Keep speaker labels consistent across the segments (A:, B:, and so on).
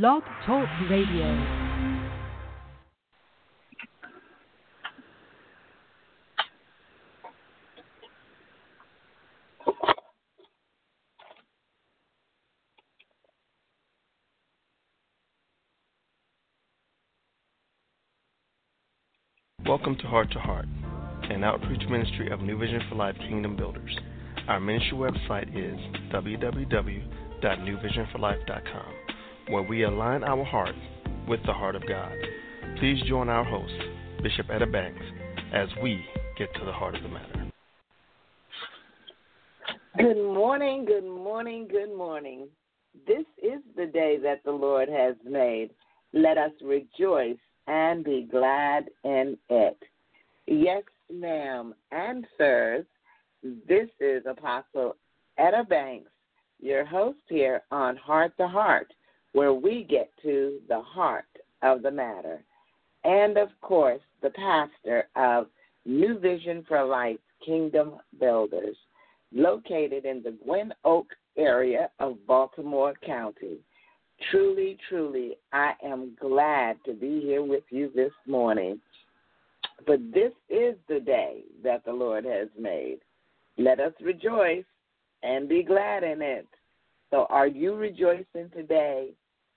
A: Blog Talk Radio.
B: Welcome to Heart to Heart, an outreach ministry of New Vision for Life Kingdom Builders. Our ministry website is www.newvisionforlife.com, where we align our heart with the heart of God. Please join our host, Bishop Etta Banks, as we get to the heart of the matter.
C: Good morning, good morning, good morning. This is the day that the Lord has made. Let us rejoice and be glad in it. Yes, ma'am, and sirs, this is Apostle Etta Banks, your host here on Heart to Heart, where we get to the heart of the matter. And of course, the pastor of New Vision for Life Kingdom Builders, located in the Gwynn Oak area of Baltimore County. Truly, truly, I am glad to be here with you this morning. But this is the day that the Lord has made. Let us rejoice and be glad in it. So, are you rejoicing today?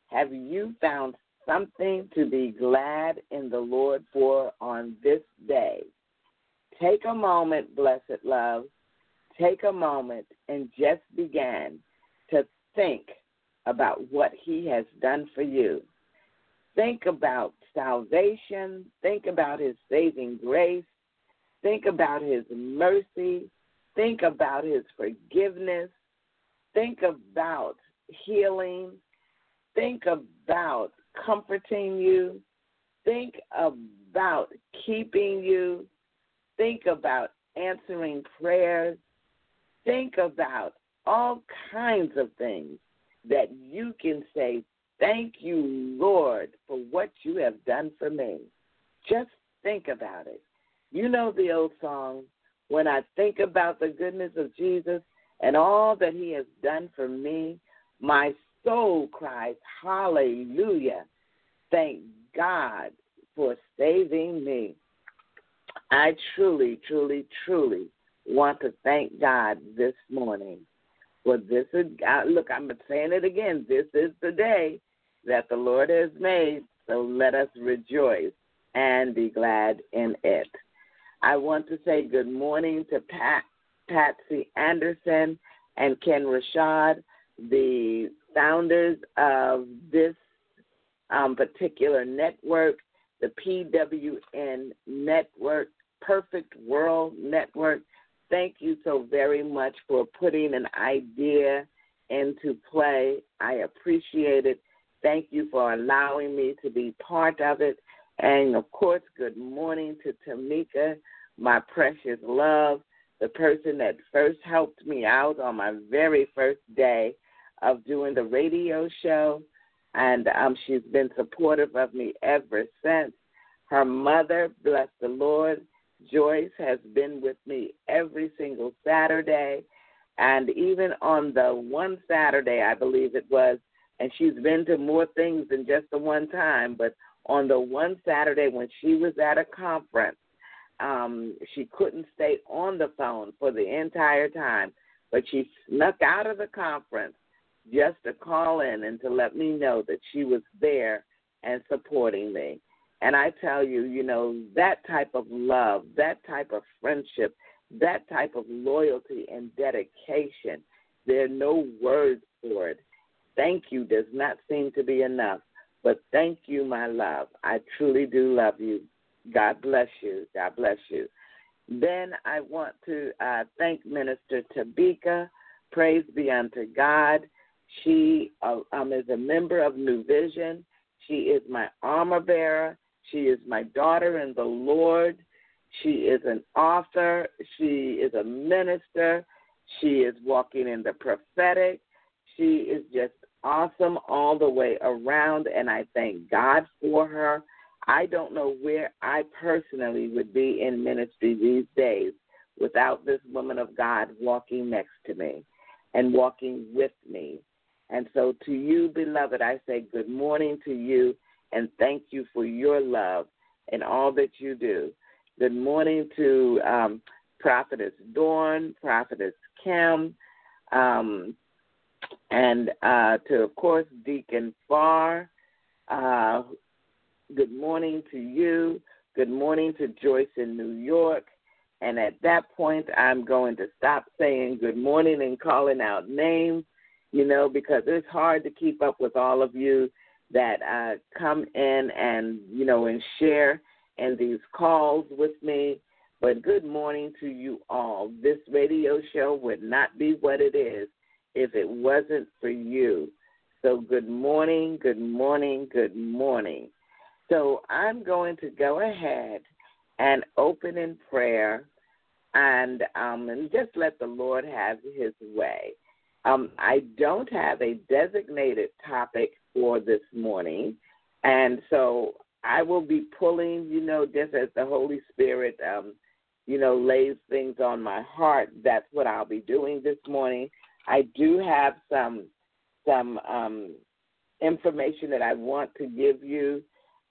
C: Have you found something to be glad in the Lord for on this day? Take a moment, blessed love. Take a moment and just begin to think about what He has done for you. Think about salvation. Think about His saving grace. Think about His mercy. Think about His forgiveness. Think about healing. Think about comforting you. Think about keeping you. Think about answering prayers. Think about all kinds of things that you can say, Thank you, Lord, for what you have done for me. Just think about it. You know the old song, When I think about the goodness of Jesus and all that he has done for me, my soul cries, Hallelujah. Thank God for saving me. I truly, truly, truly want to thank God this morning. Well, this is, look, I'm saying it again. This is the day that the Lord has made, so let us rejoice and be glad in it. I want to say good morning to Pat, Patsy Anderson and Ken Rashad, the founders of this um, particular network, the PWN Network, Perfect World Network. Thank you so very much for putting an idea into play. I appreciate it. Thank you for allowing me to be part of it. And of course, good morning to Tamika, my precious love, the person that first helped me out on my very first day of doing the radio show. And um, she's been supportive of me ever since. Her mother, bless the Lord, Joyce, has been with me every single Saturday. And even on the one Saturday, I believe it was, and she's been to more things than just the one time, but on the one Saturday when she was at a conference, um, she couldn't stay on the phone for the entire time, but she snuck out of the conference just to call in and to let me know that she was there and supporting me. And I tell you, you know, that type of love, that type of friendship, that type of loyalty and dedication, there are no words for it. Thank you does not seem to be enough. But thank you, my love. I truly do love you. God bless you. God bless you. Then I want to uh, thank Minister Tabika. Praise be unto God. She uh, um, is a member of New Vision. She is my armor bearer. She is my daughter in the Lord. She is an author. She is a minister. She is walking in the prophetic. She is just awesome all the way around, and I thank God for her. I don't know where I personally would be in ministry these days without this woman of God walking next to me and walking with me. And so, to you, beloved, I say good morning to you and thank you for your love and all that you do. Good morning to um, Prophetess Dawn, Prophetess Kim, um, and uh, to, of course, Deacon Farr. Uh, good morning to you. Good morning to Joyce in New York. And at that point, I'm going to stop saying good morning and calling out names, you know, because it's hard to keep up with all of you that uh, come in and, you know, and share in these calls with me. But good morning to you all. This radio show would not be what it is if it wasn't for you. So, good morning, good morning, good morning. So, I'm going to go ahead and open in prayer and um, and just let the Lord have his way. Um, I don't have a designated topic for this morning, and so I will be pulling, you know, just as the Holy Spirit, um, you know, lays things on my heart. That's what I'll be doing this morning. I do have some some um, information that I want to give you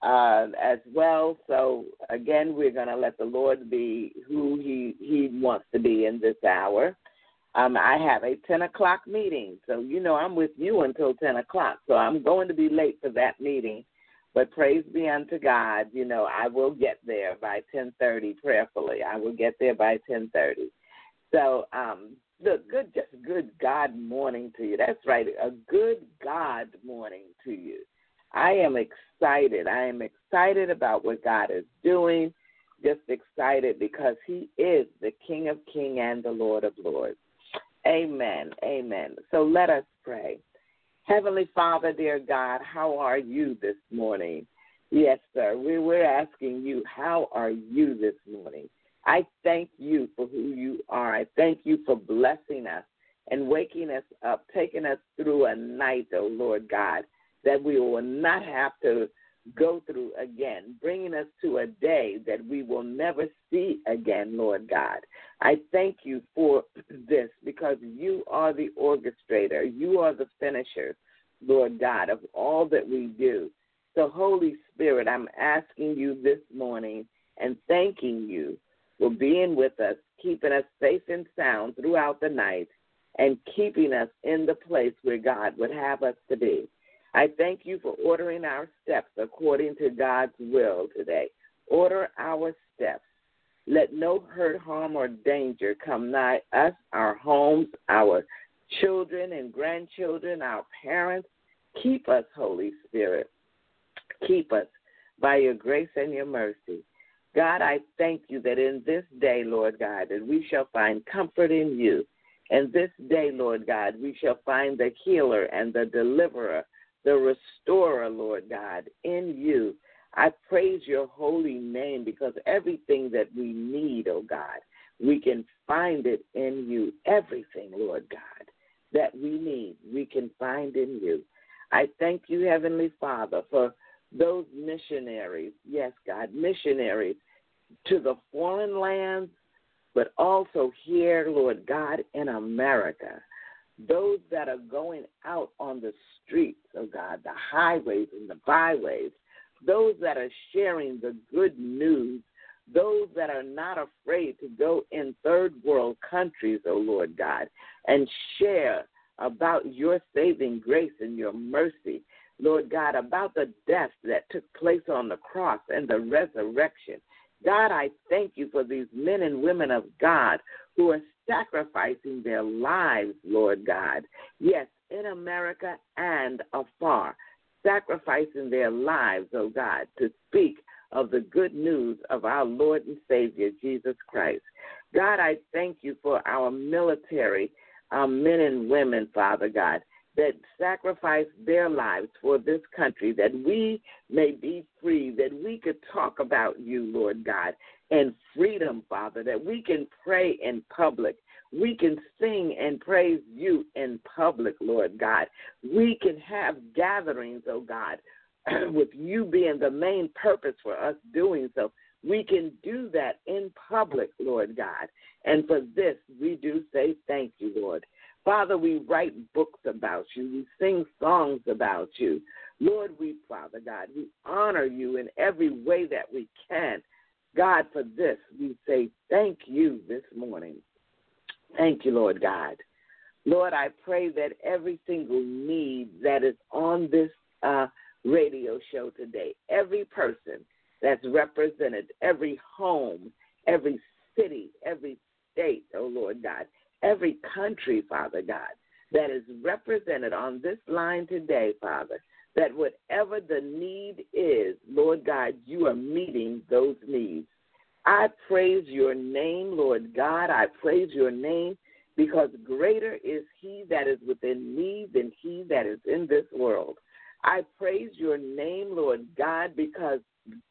C: uh, as well. So again, we're going to let the Lord be who He He wants to be in this hour. Um, I have a ten o'clock meeting, so you know I'm with you until ten o'clock. So I'm going to be late for that meeting, but praise be unto God. You know I will get there by ten thirty prayerfully. I will get there by ten thirty. So um, look, good, just good God morning to you. That's right, a good God morning to you. I am excited. I am excited about what God is doing. Just excited because He is the King of Kings and the Lord of Lords. Amen. Amen. So let us pray. Heavenly Father, dear God, how are you this morning? Yes, sir. We, we're asking you, how are you this morning? I thank you for who you are. I thank you for blessing us and waking us up, taking us through a night, oh Lord God that we will not have to go through again, bringing us to a day that we will never see again, Lord God. I thank you for this because you are the orchestrator, you are the finisher, Lord God, of all that we do. So, Holy Spirit, I'm asking you this morning and thanking you for being with us, keeping us safe and sound throughout the night, and keeping us in the place where God would have us to be. I thank you for ordering our steps according to God's will today. Order our steps. Let no hurt, harm, or danger come nigh us, our homes, our children and grandchildren, our parents. Keep us, Holy Spirit. Keep us by your grace and your mercy. God, I thank you that in this day, Lord God, that we shall find comfort in you. And this day, Lord God, we shall find the healer and the deliverer the restorer, Lord God, in you. I praise your holy name because everything that we need, oh God, we can find it in you. Everything, Lord God, that we need, we can find in you. I thank you, Heavenly Father, for those missionaries, yes, God, missionaries to the foreign lands, but also here, Lord God, in America those that are going out on the streets, oh God, the highways and the byways, those that are sharing the good news, those that are not afraid to go in third world countries, oh Lord God, and share about your saving grace and your mercy, Lord God, about the death that took place on the cross and the resurrection. God, I thank you for these men and women of God who are sacrificing their lives, Lord God. Yes, in America and afar, sacrificing their lives, oh God, to speak of the good news of our Lord and Savior, Jesus Christ. God, I thank you for our military, our men and women, Father God, that sacrifice their lives for this country, that we may be free, that we could talk about you, Lord God, and freedom, Father, that we can pray in public. We can sing and praise you in public, Lord God. We can have gatherings, oh God, with you being the main purpose for us doing so. We can do that in public, Lord God. And for this, we do say thank you, Lord. Father, we write books about you. We sing songs about you. Lord, we, Father God, we honor you in every way that we can. God, for this, we say thank you this morning. Thank you, Lord God. Lord, I pray that every single need that is on this uh, radio show today, every person that's represented, every home, every city, every state, oh Lord God, every country, Father God, that is represented on this line today, Father, that whatever the need is, Lord God, you are meeting those needs. I praise your name, Lord God. I praise your name because greater is he that is within me than he that is in this world. I praise your name, Lord God, because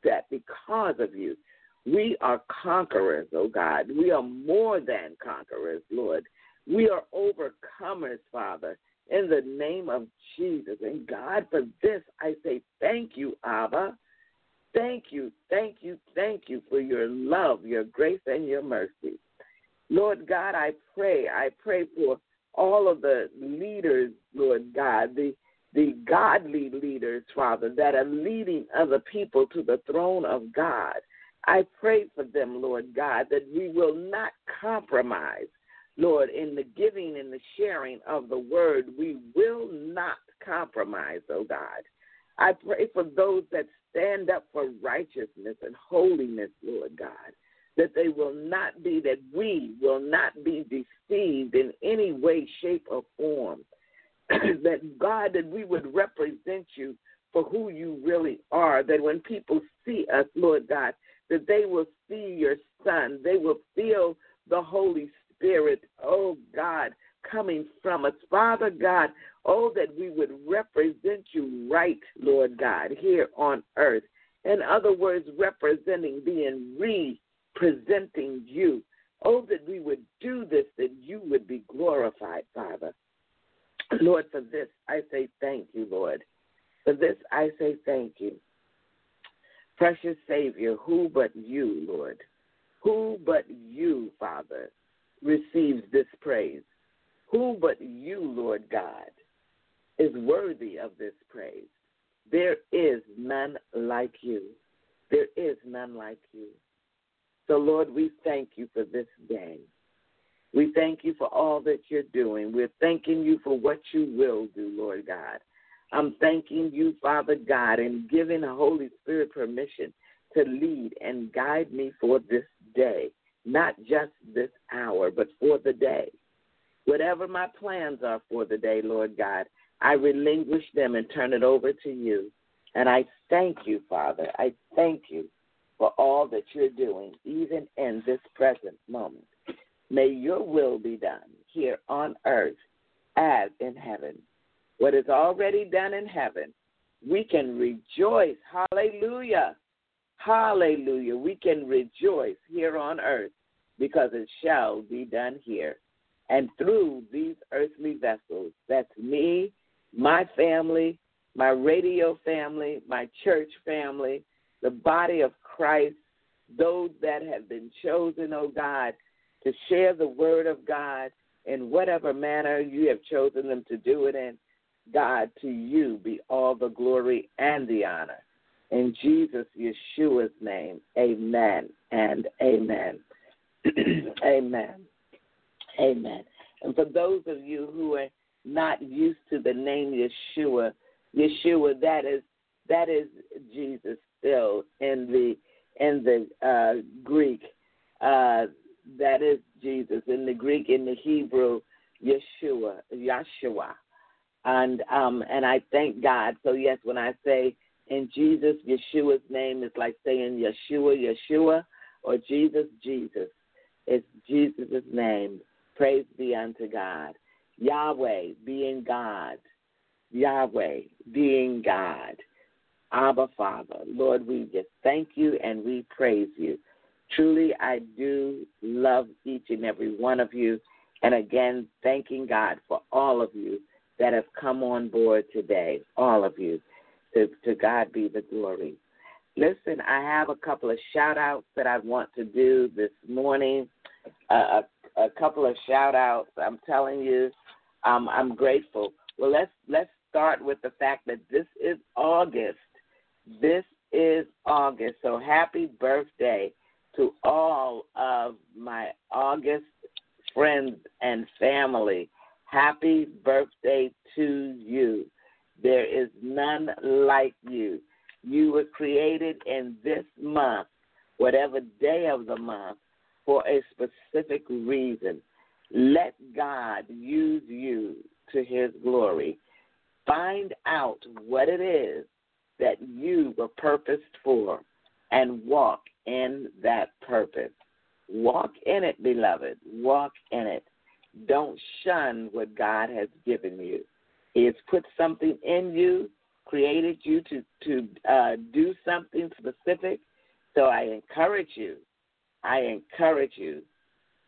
C: that because of you, we are conquerors, oh God. We are more than conquerors, Lord. We are overcomers, Father, in the name of Jesus. And God, for this, I say thank you, Abba. Thank you, thank you, thank you for your love, your grace, and your mercy. Lord God, I pray, I pray for all of the leaders, Lord God, the the godly leaders, Father, that are leading other people to the throne of God. I pray for them, Lord God, that we will not compromise, Lord, in the giving and the sharing of the word. We will not compromise, oh God. I pray for those that stand up for righteousness and holiness, Lord God that they will not be, that we will not be deceived in any way, shape, or form. that God, that we would represent you for who you really are. That when people see us, Lord God, that they will see your Son. They will feel the Holy Spirit, oh God, coming from us. Father God, oh, that we would represent you right, Lord God, here on earth. In other words, representing, being re presenting you. Oh, that we would do this, that you would be glorified, Father. Lord, for this I say thank you, Lord. For this I say thank you. Precious Savior, who but you, Lord? Who but you, Father, receives this praise? Who but you, Lord God, is worthy of this praise? There is none like you. There is none like you. So, Lord, we thank you for this day. We thank you for all that you're doing. We're thanking you for what you will do, Lord God. I'm thanking you, Father God, and giving the Holy Spirit permission to lead and guide me for this day, not just this hour, but for the day. Whatever my plans are for the day, Lord God, I relinquish them and turn it over to you. And I thank you, Father. I thank you for all that you're doing, even in this present moment. May your will be done here on earth as in heaven. What is already done in heaven, we can rejoice. Hallelujah. Hallelujah. We can rejoice here on earth because it shall be done here. And through these earthly vessels, that's me, my family, my radio family, my church family, the body of Christ, those that have been chosen, oh God, to share the word of God in whatever manner you have chosen them to do it in. God, to you be all the glory and the honor. In Jesus, Yeshua's name, amen and amen. amen. Amen. And for those of you who are not used to the name Yeshua, Yeshua, that is that is Jesus still in the in the uh, Greek. Uh, that is Jesus in the Greek, in the Hebrew, Yeshua, Yeshua, and um, and I thank God. So yes, when I say in Jesus, Yeshua's name is like saying Yeshua, Yeshua, or Jesus, Jesus. It's Jesus' name. Praise be unto God. Yahweh being God. Yahweh being God. Abba Father. Lord, we just thank you and we praise you. Truly, I do love each and every one of you. And again, thanking God for all of you that have come on board today, all of you. To, to God be the glory. Listen, I have a couple of shout outs that I want to do this morning. Uh, a, a couple of shout outs. I'm telling you, um, I'm grateful. Well, let's let's start with the fact that this is August. This is August. So happy birthday to all of my August friends and family. Happy birthday to you. There is none like you. You were created in this month, whatever day of the month, for a specific reason. Let God use you to his glory. Find out what it is that you were purposed for and walk in that purpose. Walk in it, beloved. Walk in it. Don't shun what God has given you. Has put something in you, created you to to uh, do something specific. So I encourage you. I encourage you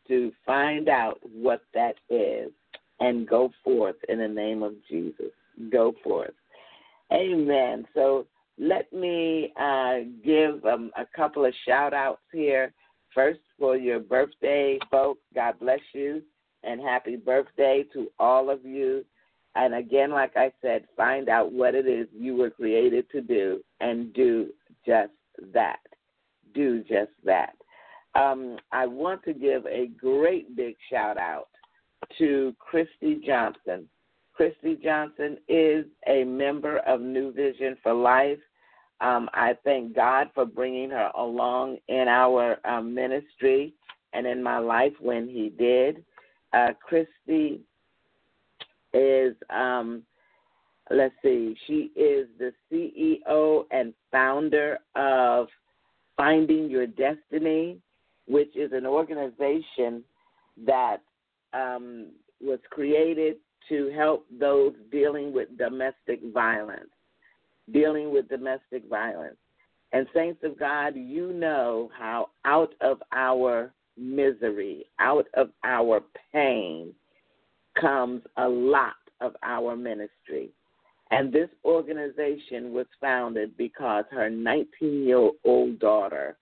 C: to find out what that is and go forth in the name of Jesus. Go forth. Amen. So let me uh, give um, a couple of shout outs here. First, for your birthday, folks, God bless you and happy birthday to all of you. And again, like I said, find out what it is you were created to do and do just that. Do just that. Um, I want to give a great big shout out to Christy Johnson. Christy Johnson is a member of New Vision for Life. Um, I thank God for bringing her along in our um, ministry and in my life when He did. Uh, Christy is, um, let's see, she is the CEO and founder of Finding Your Destiny, which is an organization that um, was created to help those dealing with domestic violence. Dealing with domestic violence. And, saints of God, you know how out of our misery, out of our pain, comes a lot of our ministry. And this organization was founded because her 19 year old daughter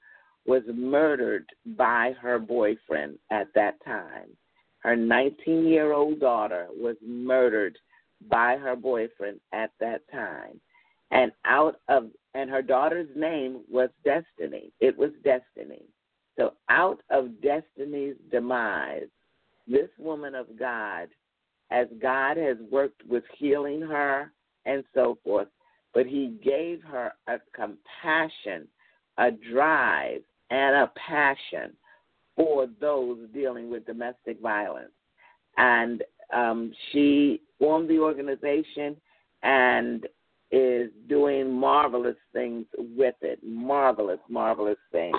C: was murdered by her boyfriend at that time. Her 19 year old daughter was murdered by her boyfriend at that time. And out of and her daughter's name was Destiny. It was Destiny. So out of Destiny's demise, this woman of God, as God has worked with healing her and so forth, but he gave her a compassion, a drive, and a passion for those dealing with domestic violence. And um, she formed the organization and is doing marvelous things with it. Marvelous, marvelous things.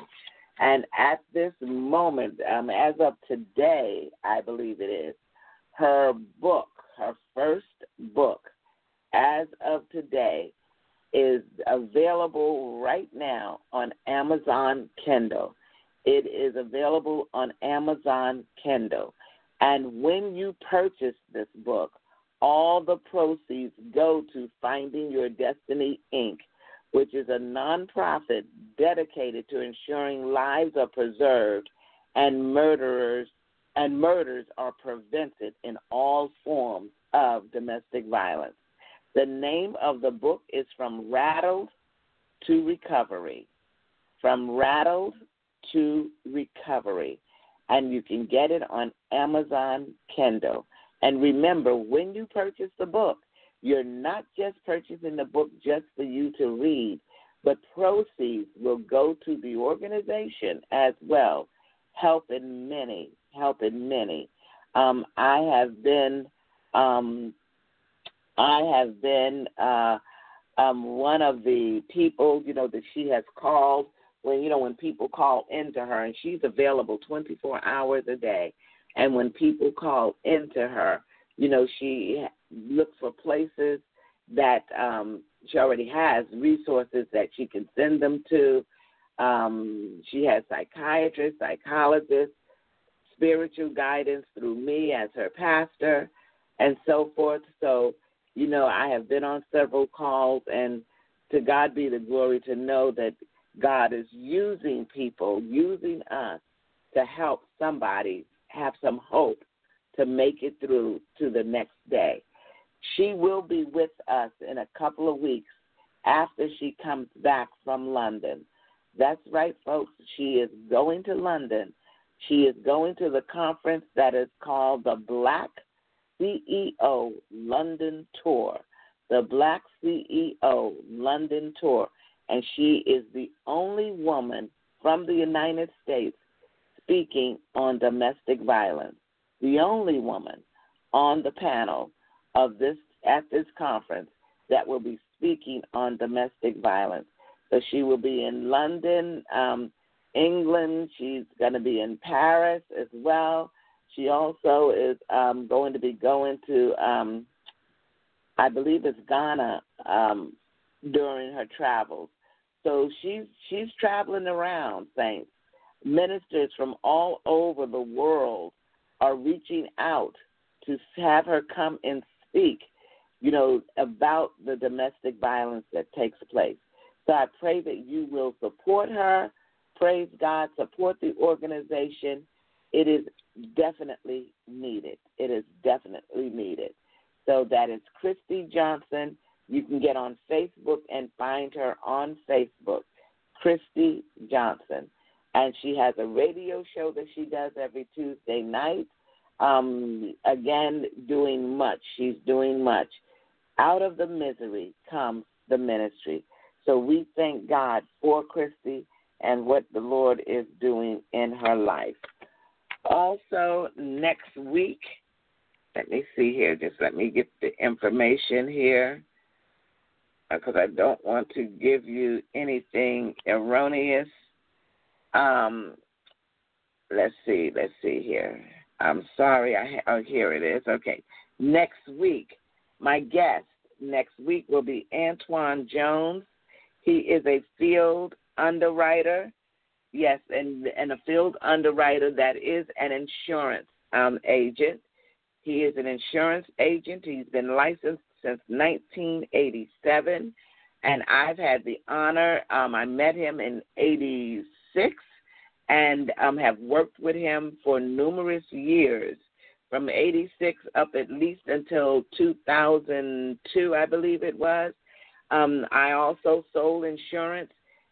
C: And at this moment, um, as of today, I believe it is, her book, her first book, as of today, is available right now on Amazon Kindle. It is available on Amazon Kindle. And when you purchase this book, all the proceeds go to Finding Your Destiny Inc., which is a nonprofit dedicated to ensuring lives are preserved and murderers and murders are prevented in all forms of domestic violence. The name of the book is From Rattled to Recovery. From Rattled to Recovery. And you can get it on Amazon Kindle. And remember, when you purchase the book, you're not just purchasing the book just for you to read, but proceeds will go to the organization as well, helping many, helping many. Um, I have been, um, I have been uh, um, one of the people, you know, that she has called when you know when people call into her, and she's available 24 hours a day. And when people call into her, you know, she looks for places that um, she already has resources that she can send them to. Um, she has psychiatrists, psychologists, spiritual guidance through me as her pastor, and so forth. So, you know, I have been on several calls, and to God be the glory to know that God is using people, using us to help somebody have some hope to make it through to the next day. She will be with us in a couple of weeks after she comes back from London. That's right, folks. She is going to London. She is going to the conference that is called the Black CEO London Tour. The Black CEO London Tour. And she is the only woman from the United States speaking on domestic violence. The only woman on the panel of this at this conference that will be speaking on domestic violence. So she will be in London, um, England. She's going to be in Paris as well. She also is um, going to be going to, um, I believe it's Ghana um, during her travels. So she's she's traveling around, saints. Ministers from all over the world are reaching out to have her come and speak, you know, about the domestic violence that takes place. So I pray that you will support her. Praise God, support the organization. It is definitely needed. It is definitely needed. So that is Christy Johnson. You can get on Facebook and find her on Facebook, Christy Johnson. And she has a radio show that she does every Tuesday night. Um, again, doing much. She's doing much. Out of the misery comes the ministry. So we thank God for Christy and what the Lord is doing in her life. Also, next week, let me see here, just let me get the information here because I don't want to give you anything erroneous. Um, let's see, let's see here. I'm sorry, I oh here it is. Okay, next week, my guest next week will be Antoine Jones. He is a field underwriter, yes, and and a field underwriter that is an insurance um, agent. He is an insurance agent. He's been licensed since 1987, and I've had the honor. Um, I met him in '86, and um, have worked with him for numerous years, from '86 up at least until 2002, I believe it was. Um, I also sold insurance.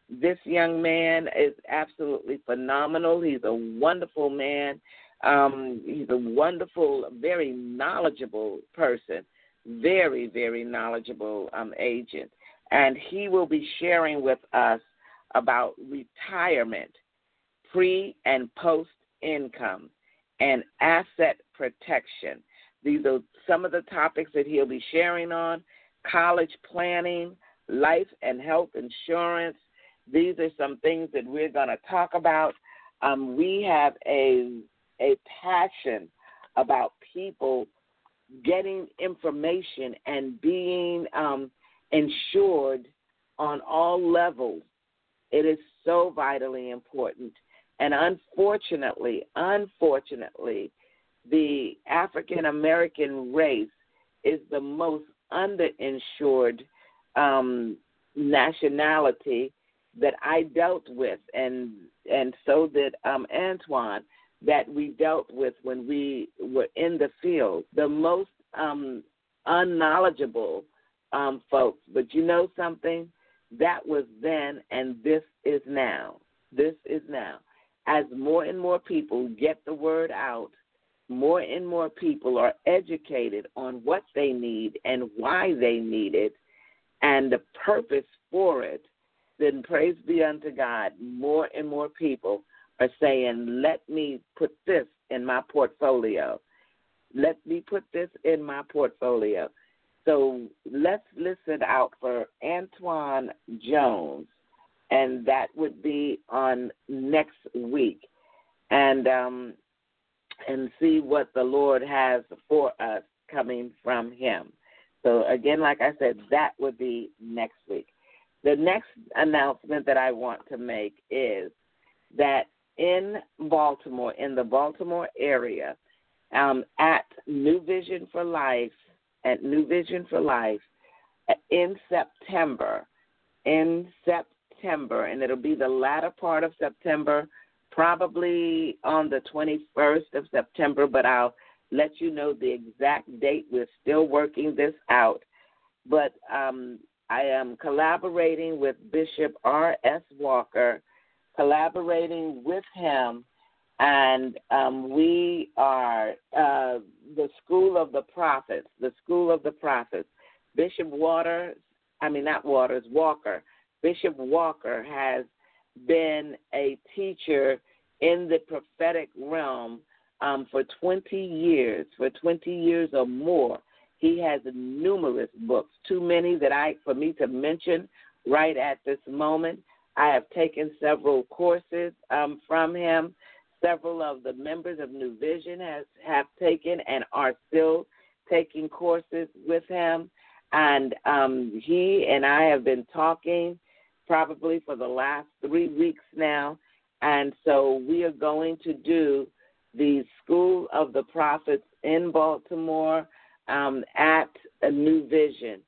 C: This young man is absolutely phenomenal. He's a wonderful man. Um, he's a wonderful, very knowledgeable person very, very knowledgeable um, agent. And he will be sharing with us about retirement, pre and post income, and asset protection. These are some of the topics that he'll be sharing on college planning, life and health insurance. These are some things that we're going to talk about. Um, we have a a passion about people getting information and being um, insured on all levels. It is so vitally important. And unfortunately, unfortunately, the African American race is the most underinsured um, nationality that I dealt with, and and so did um, Antoine that we dealt with when we were in the field, the most um, unknowledgeable um, folks. But you know something? That was then, and this is now. This is now. As more and more people get the word out, more and more people are educated on what they need and why they need it and the purpose for it, then praise be unto God. More and more people are saying, let me put this in my portfolio. Let me put this in my portfolio. So let's listen out for Antoine Jones, and that would be on next week, and um, and see what the Lord has for us coming from Him. So again, like I said, that would be next week. The next announcement that I want to make is that in Baltimore, in the Baltimore area, um, at New Vision for Life, at New Vision for Life, in September, in September, and it'll be the latter part of September, probably on the 21st of September, but I'll let you know the exact date. We're still working this out, but um, I am collaborating with Bishop R.S. Walker, collaborating with him, and um, we are uh, the School of the Prophets, the School of the Prophets. Bishop Waters, I mean, not Waters, Walker. Bishop Walker has been a teacher in the prophetic realm um, for 20 years, for 20 years or more. He has numerous books, too many that I for me to mention right at this moment. I have taken several courses um, from him. Several of the members of New Vision has have taken and are still taking courses with him. And um, he and I have been talking probably for the last three weeks now. And so we are going to do the School of the Prophets in Baltimore um, at a New Vision.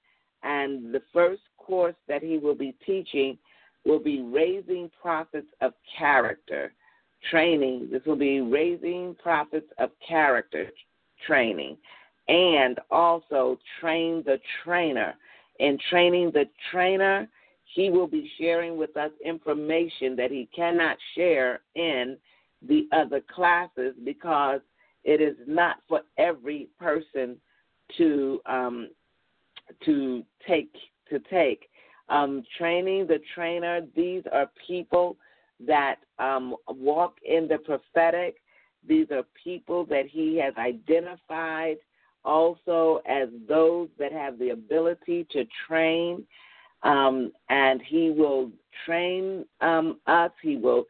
C: And the first course that he will be teaching will be Raising Prophets of Character training. This will be Raising Prophets of Character training. And also Train the Trainer. In training the trainer, he will be sharing with us information that he cannot share in the other classes because it is not for every person to um, to take to take. Um, training the trainer. These are people that um, walk in the prophetic. These are people that he has identified also as those that have the ability to train. Um, and he will train um, us. He will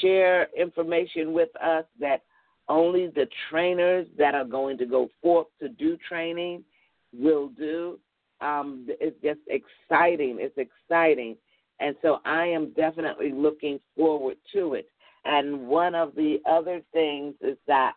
C: share information with us that only the trainers that are going to go forth to do training will do. Um, it's just exciting. It's exciting. And so I am definitely looking forward to it. And one of the other things is that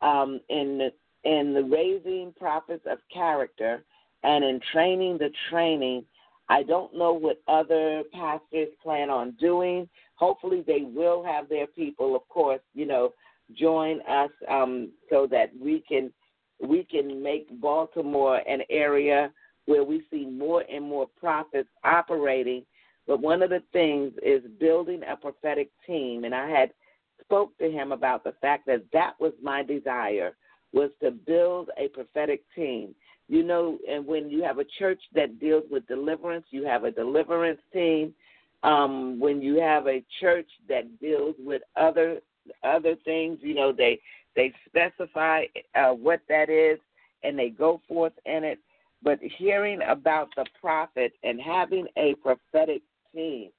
C: um, in the, in the raising prophets of character and in training the training, I don't know what other pastors plan on doing. Hopefully, they will have their people, of course, you know, join us um, so that we can we can make Baltimore an area where we see more and more prophets operating. But one of the things is building a prophetic team, and I had spoke to him about the fact that that was my desire was to build a prophetic team. You know, and when you have a church that deals with deliverance, you have a deliverance team. Um, when you have a church that deals with other other things. You know, they they specify uh, what that is and they go forth in it. But hearing about the prophet and having a prophetic team,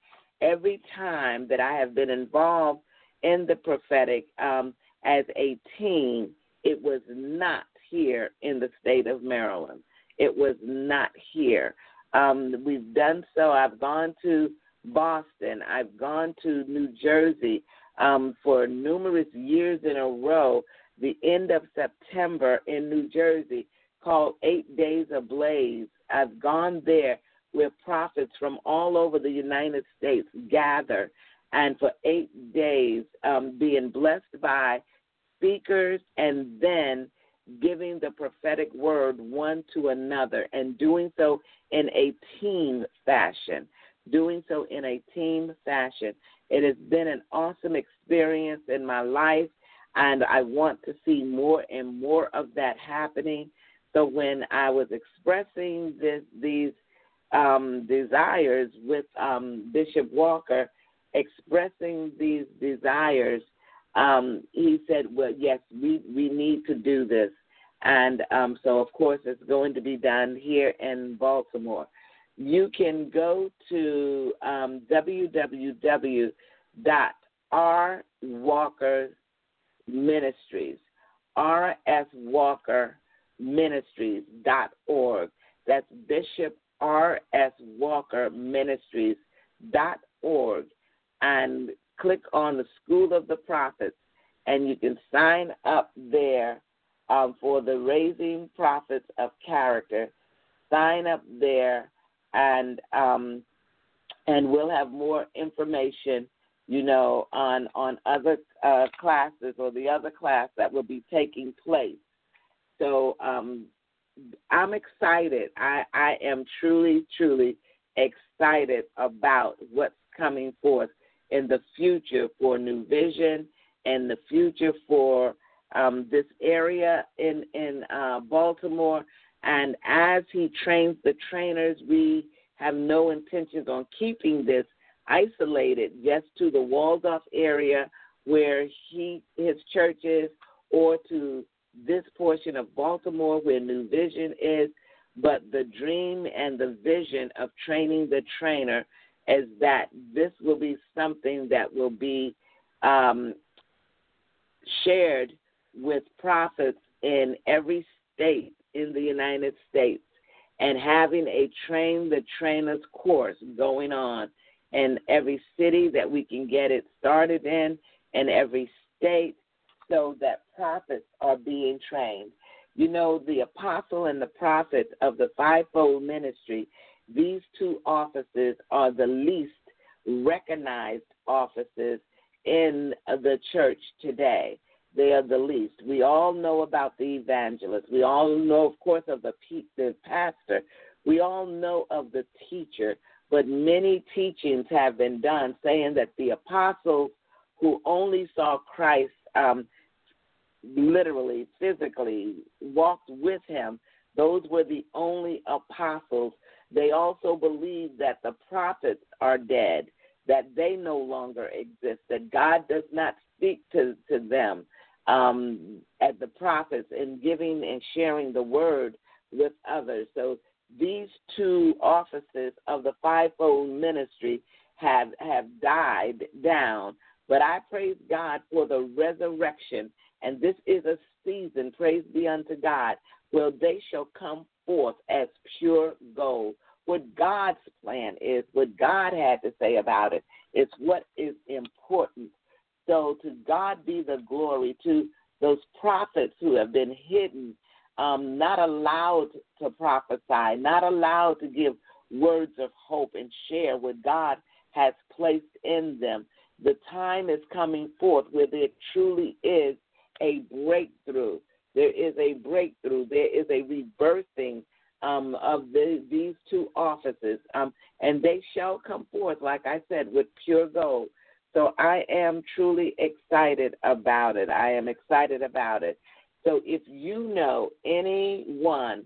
C: every time that I have been involved in the prophetic um, as a team, it was not here in the state of Maryland. It was not here. Um, we've done so. I've gone to Boston. I've gone to New Jersey um, for numerous years in a row, the end of September in New Jersey, called Eight Days Ablaze. I've gone there where prophets from all over the United States gather and for eight days um, being blessed by speakers and then giving the prophetic word one to another and doing so in a team fashion. Doing so in a team fashion. It has been an awesome experience in my life, and I want to see more and more of that happening. So when I was expressing this, these um, desires with um, Bishop Walker, expressing these desires, um, he said, "Well, yes, we we need to do this." And um, so, of course, it's going to be done here in Baltimore you can go to um, www.rwalkerministries, rswalkerministries.org. That's Bishop R.S. Walker Ministries.org. And click on the School of the Prophets, and you can sign up there um, for the Raising Prophets of Character. Sign up there and um, and we'll have more information, you know, on on other uh, classes or the other class that will be taking place. So um, I'm excited. I, I am truly, truly excited about what's coming forth in the future for New Vision and the future for um, this area in in uh, Baltimore. And as he trains the trainers, we have no intentions on keeping this isolated just to the Waldorf area where he his church is, or to this portion of Baltimore where New Vision is. But the dream and the vision of training the trainer is that this will be something that will be um, shared with prophets in every state in the United States and having a train the trainers course going on in every city that we can get it started in, in every state, so that prophets are being trained. You know, the apostle and the prophet of the fivefold ministry, these two offices are the least recognized offices in the church today. They are the least. We all know about the evangelist. We all know, of course, of the, the pastor. We all know of the teacher. But many teachings have been done saying that the apostles who only saw Christ um, literally, physically, walked with him, those were the only apostles. They also believed that the prophets are dead, that they no longer exist, that God does not speak to, to them um, as the prophets in giving and sharing the word with others. So these two offices of the fivefold ministry have have died down. But I praise God for the resurrection, and this is a season, praise be unto God, where they shall come forth as pure gold. What God's plan is, what God had to say about it, is what is important so to God be the glory to those prophets who have been hidden, um, not allowed to prophesy, not allowed to give words of hope and share what God has placed in them. The time is coming forth where there truly is a breakthrough. There is a breakthrough. There is a rebirthing um, of the, these two offices, um, and they shall come forth, like I said, with pure gold. So I am truly excited about it. I am excited about it. So if you know anyone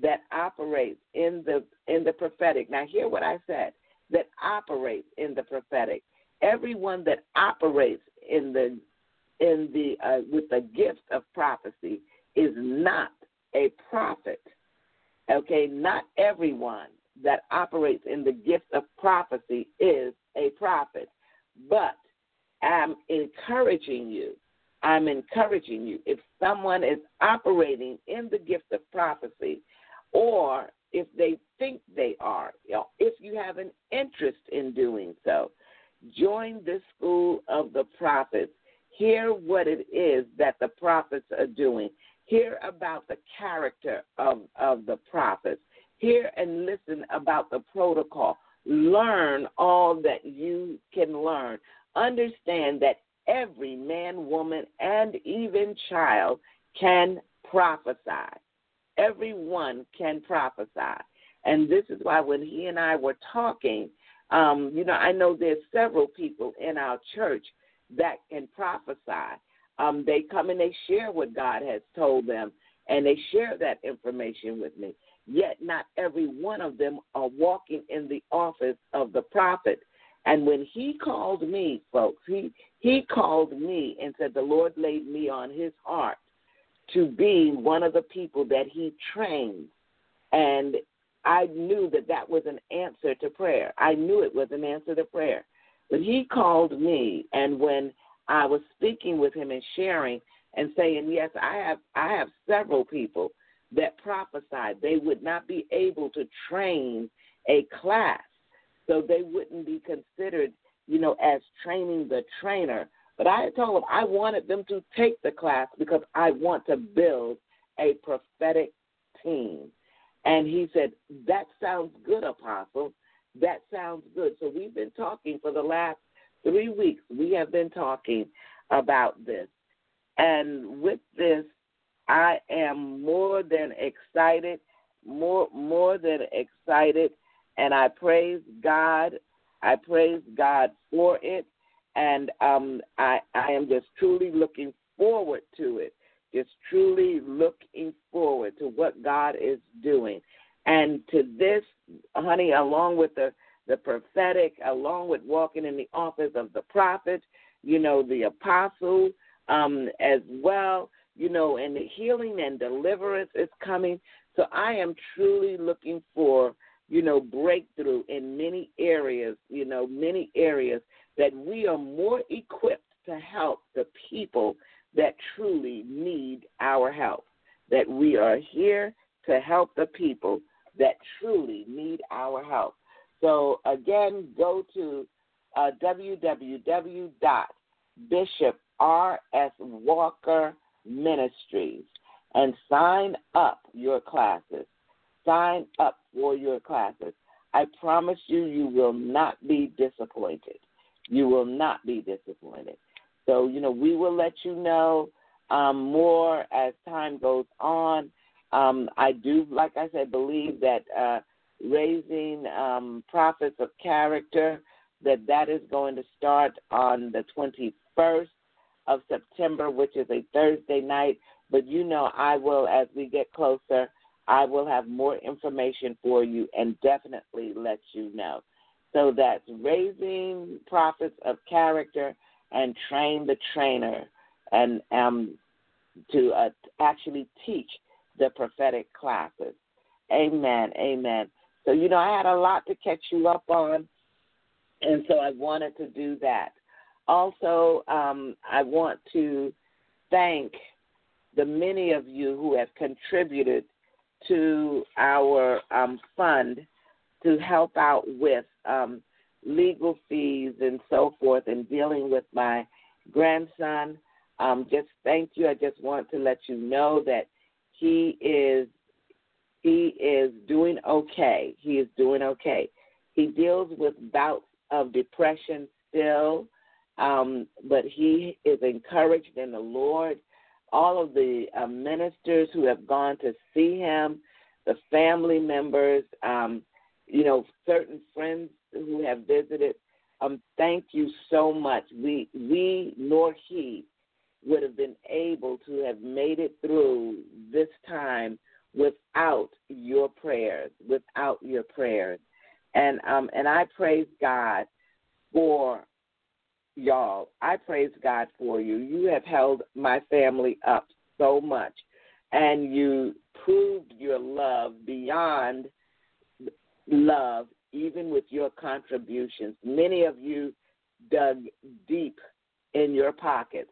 C: that operates in the in the prophetic, now hear what I said, that operates in the prophetic. Everyone that operates in the in the uh, with the gift of prophecy is not a prophet. Okay, not everyone that operates in the gift of prophecy is a prophet. But I'm encouraging you. I'm encouraging you. If someone is operating in the gift of prophecy, or if they think they are, if you have an interest in doing so, join the school of the prophets. Hear what it is that the prophets are doing. Hear about the character of, of the prophets. Hear and listen about the protocol learn all that you can learn. Understand that every man, woman, and even child can prophesy. Everyone can prophesy. And this is why when he and I were talking, um, you know, I know there's several people in our church that can prophesy. Um, they come and they share what God has told them, and they share that information with me yet not every one of them are walking in the office of the prophet. And when he called me, folks, he he called me and said the Lord laid me on his heart to be one of the people that he trained. And I knew that that was an answer to prayer. I knew it was an answer to prayer. But he called me, and when I was speaking with him and sharing and saying, "Yes, I have I have several people that prophesied. They would not be able to train a class, so they wouldn't be considered, you know, as training the trainer. But I had told them I wanted them to take the class because I want to build a prophetic team. And he said, That sounds good, Apostle. That sounds good. So we've been talking for the last three weeks. We have been talking about this. And with this, I am more than excited, more more than excited, and I praise God. I praise God for it, and um, I I am just truly looking forward to it. Just truly looking forward to what God is doing, and to this, honey, along with the the prophetic, along with walking in the office of the prophet, you know, the apostle, um, as well, you know, and the healing and deliverance is coming. So I am truly looking for, you know, breakthrough in many areas, you know, many areas that we are more equipped to help the people that truly need our help. That we are here to help the people that truly need our help. So again, go to uh, www.bishoprswalker.ministries and sign up your classes. Sign up for your classes. I promise you, you will not be disappointed. You will not be disappointed. So, you know, we will let you know um, more as time goes on. Um, I do, like I said, believe that uh, raising um, prophets of character, that that is going to start on the 21st of September, which is a Thursday night. But you know, I will, as we get closer, I will have more information for you and definitely let you know. So that's raising prophets of character and train the trainer and um, to uh, actually teach the prophetic classes. Amen. Amen. So, you know, I had a lot to catch you up on, and so I wanted to do that. Also, um, I want to thank the many of you who have contributed to our um, fund to help out with um, legal fees and so forth and dealing with my grandson. Um, just thank you. I just want to let you know that he is he is doing okay. He is doing okay. He deals with bouts of depression still, um, but he is encouraged in the Lord. All of the uh, ministers who have gone to see him, the family members, um, you know, certain friends who have visited. Um, thank you so much. We we nor he would have been able to have made it through this time without your prayers, without your prayers. And um and I praise God for y'all. I praise God for you. You have held my family up so much and you proved your love beyond love even with your contributions. Many of you dug deep in your pockets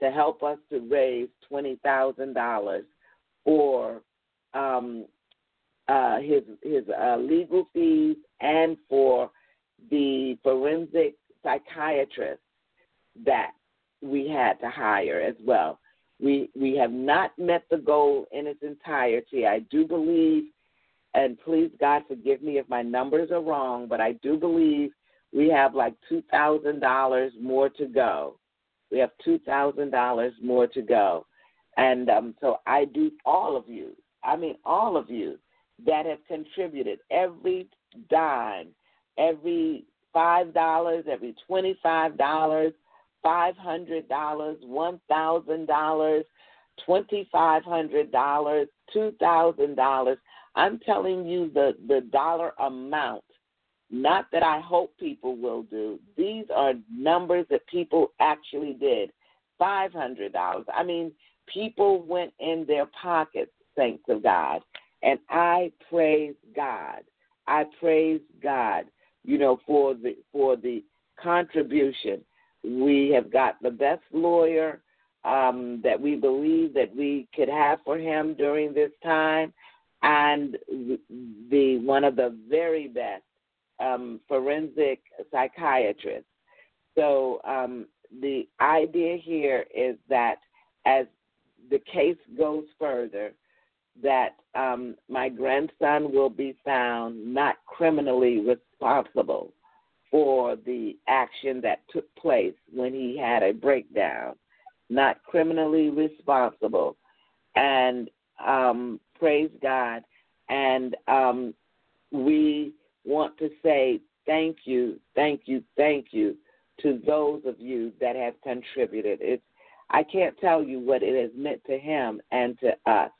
C: to help us to raise $20,000 for um, uh, his his uh, legal fees and for the forensic psychiatrist that we had to hire as well. We we have not met the goal in its entirety. I do believe, and please God forgive me if my numbers are wrong, but I do believe we have like two thousand dollars more to go. We have two thousand dollars more to go, and um, so I do all of you I mean, all of you that have contributed every dime, every five dollars, every twenty-five dollars, five hundred dollars, one thousand dollars, twenty-five hundred dollars, two thousand dollars. I'm telling you the the dollar amount. Not that I hope people will do. These are numbers that people actually did. Five hundred dollars. I mean, people went in their pockets thanks of God. And I praise God. I praise God, you know, for the for the contribution. We have got the best lawyer um, that we believe that we could have for him during this time, and the one of the very best um, forensic psychiatrists. So um, the idea here is that as the case goes further, that um, my grandson will be found not criminally responsible for the action that took place when he had a breakdown, not criminally responsible. and um, praise God. And um, we want to say thank you, thank you, thank you to those of you that have contributed. It's I can't tell you what it has meant to him and to us.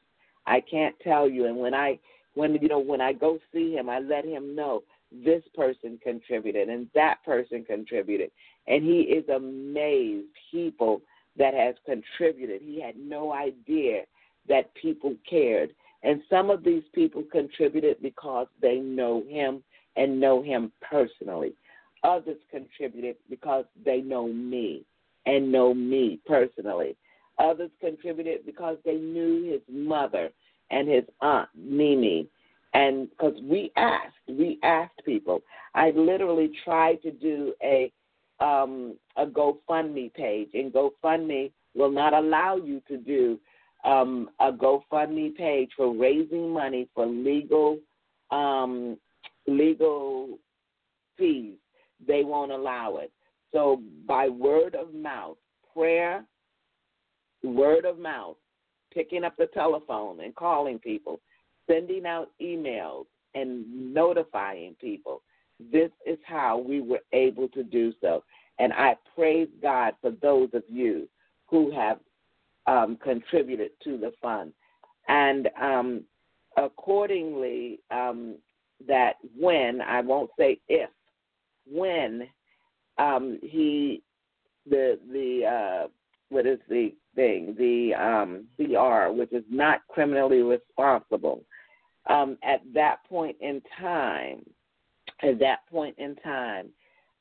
C: I can't tell you. And when I when you know when I go see him, I let him know this person contributed and that person contributed, and he is amazed people that has contributed. He had no idea that people cared, and some of these people contributed because they know him and know him personally. Others contributed because they know me and know me personally. Others contributed because they knew his mother and his aunt, Mimi. And because we asked, we asked people. I literally tried to do a um, a GoFundMe page, and GoFundMe will not allow you to do um, a GoFundMe page for raising money for legal um, legal fees. They won't allow it. So by word of mouth, prayer, word of mouth, picking up the telephone and calling people, sending out emails and notifying people. This is how we were able to do so. And I praise God for those of you who have um, contributed to the fund. And um, accordingly, um, that when, I won't say if, when um, he the the uh, what is the thing the um, CR, which is not criminally responsible. Um, at that point in time, at that point in time,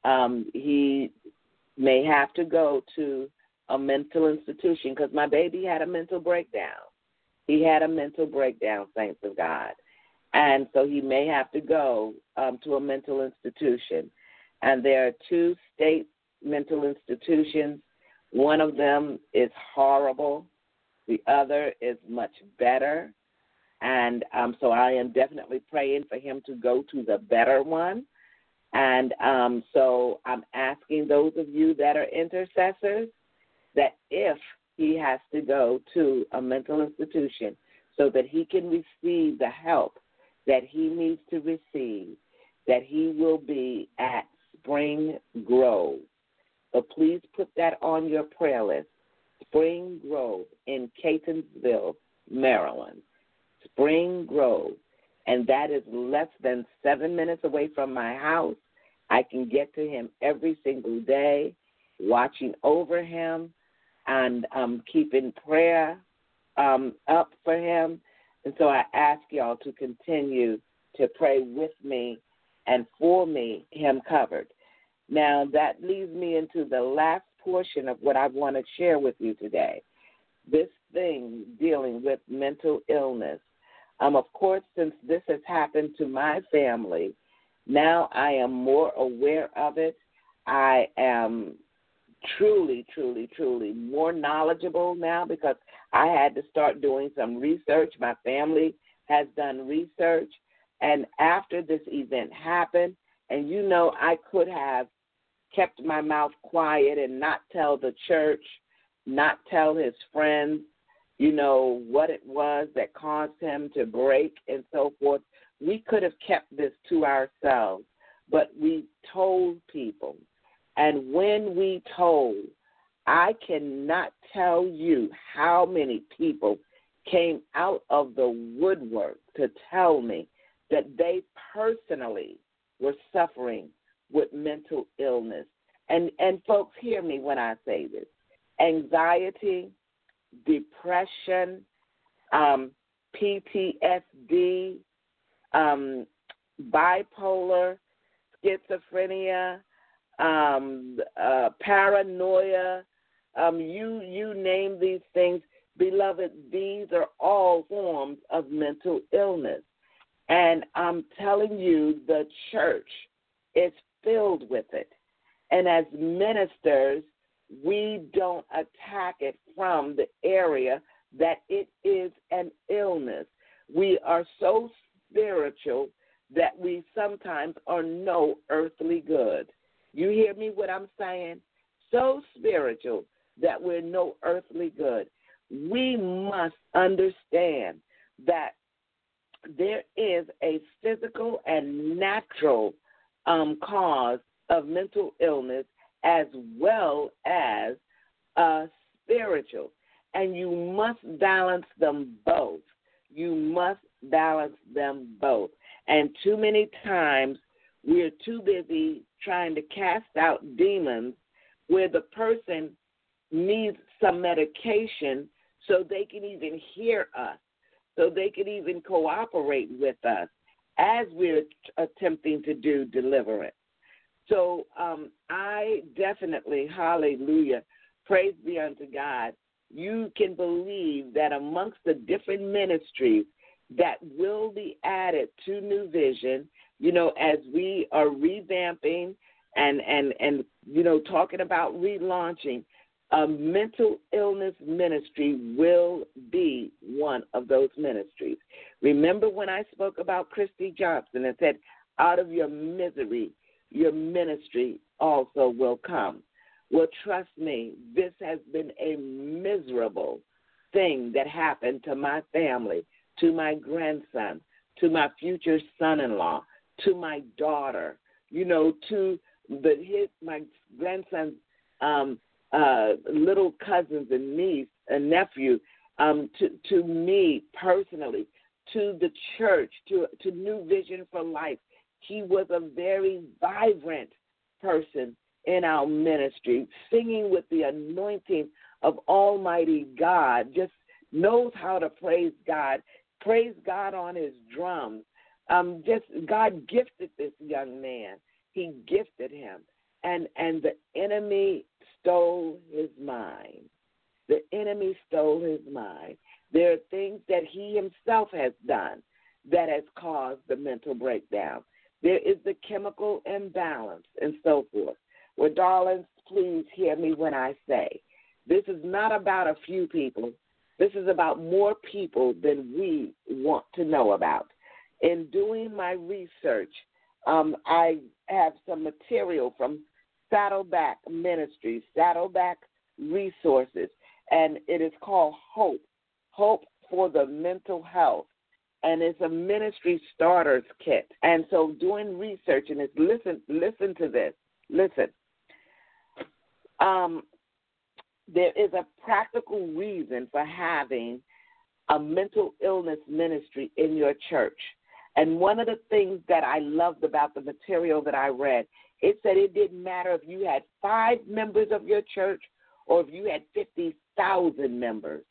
C: um, he may have to go to a mental institution because my baby had a mental breakdown. He had a mental breakdown, saints of God. And so he may have to go um, to a mental institution and there are two state mental institutions. One of them is horrible, the other is much better. And um, so I am definitely praying for him to go to the better one. And um, so I'm asking those of you that are intercessors that if he has to go to a mental institution so that he can receive the help that he needs to receive, that he will be at Spring Grove. So please put that on your prayer list. Spring Grove in Catonsville, Maryland. Spring Grove. And that is less than seven minutes away from my house. I can get to him every single day, watching over him and um, keeping prayer um, up for him. And so I ask y'all to continue to pray with me and for me, him covered. Now, that leads me into the last portion of what I want to share with you today. This thing dealing with mental illness. Um, of course, since this has happened to my family, now I am more aware of it. I am truly, truly, truly more knowledgeable now because I had to start doing some research. My family has done research. And after this event happened, and you know, I could have kept my mouth quiet and not tell the church, not tell his friends, you know, what it was that caused him to break and so forth. We could have kept this to ourselves, but we told people. And when we told, I cannot tell you how many people came out of the woodwork to tell me that they personally were suffering with mental illness. And and folks hear me when I say this. Anxiety, depression, um, PTSD, um, bipolar, schizophrenia, um, uh, paranoia, um, you you name these things, beloved. These are all forms of mental illness, and I'm telling you, the church is filled with it. And as ministers, we don't attack it from the area that it is an illness. We are so spiritual that we sometimes are no earthly good. You hear me what I'm saying? So spiritual that we're no earthly good. we must understand that there is a physical and natural um, cause of mental illness as well as uh, spiritual. And you must balance them both. You must balance them both. And too many times we're too busy trying to cast out demons where the person needs some medication so they can even hear us, so they can even cooperate with us as we're attempting to do deliverance. So um, I definitely, hallelujah, praise be unto God. You can believe that amongst the different ministries that will be added to New Vision, you know, as we are revamping and and and you know talking about relaunching, a mental illness ministry will be one of those ministries. Remember when I spoke about Christy Johnson and said, out of your misery, your ministry also will come. Well, trust me, this has been a miserable thing that happened to my family, to my grandson, to my future son in law, to my daughter, you know, to the his my grandson's um, uh, little cousins and niece and nephew, um, to to me personally, to the church, to to New Vision for Life. He was a very vibrant person in our ministry, singing with the anointing of Almighty God. Just knows how to praise God, praise God on his drums. Um, just God gifted this young man. He gifted him, and and the enemy stole his mind. The enemy stole his mind. There are things that he himself has done that has caused the mental breakdown. There is the chemical imbalance and so forth. Well, darlings, please hear me when I say this is not about a few people. This is about more people than we want to know about. In doing my research, um, I have some material from Saddleback Ministries, Saddleback Resources, and it is called Hope, Hope for the Mental Health. And it's a ministry starters kit. And so doing research and it's listen listen to this. Listen. Um, there is a practical reason for having a mental illness ministry in your church. And one of the things that I loved about the material that I read, it said it didn't matter if you had five members of your church or if you had 50,000 members,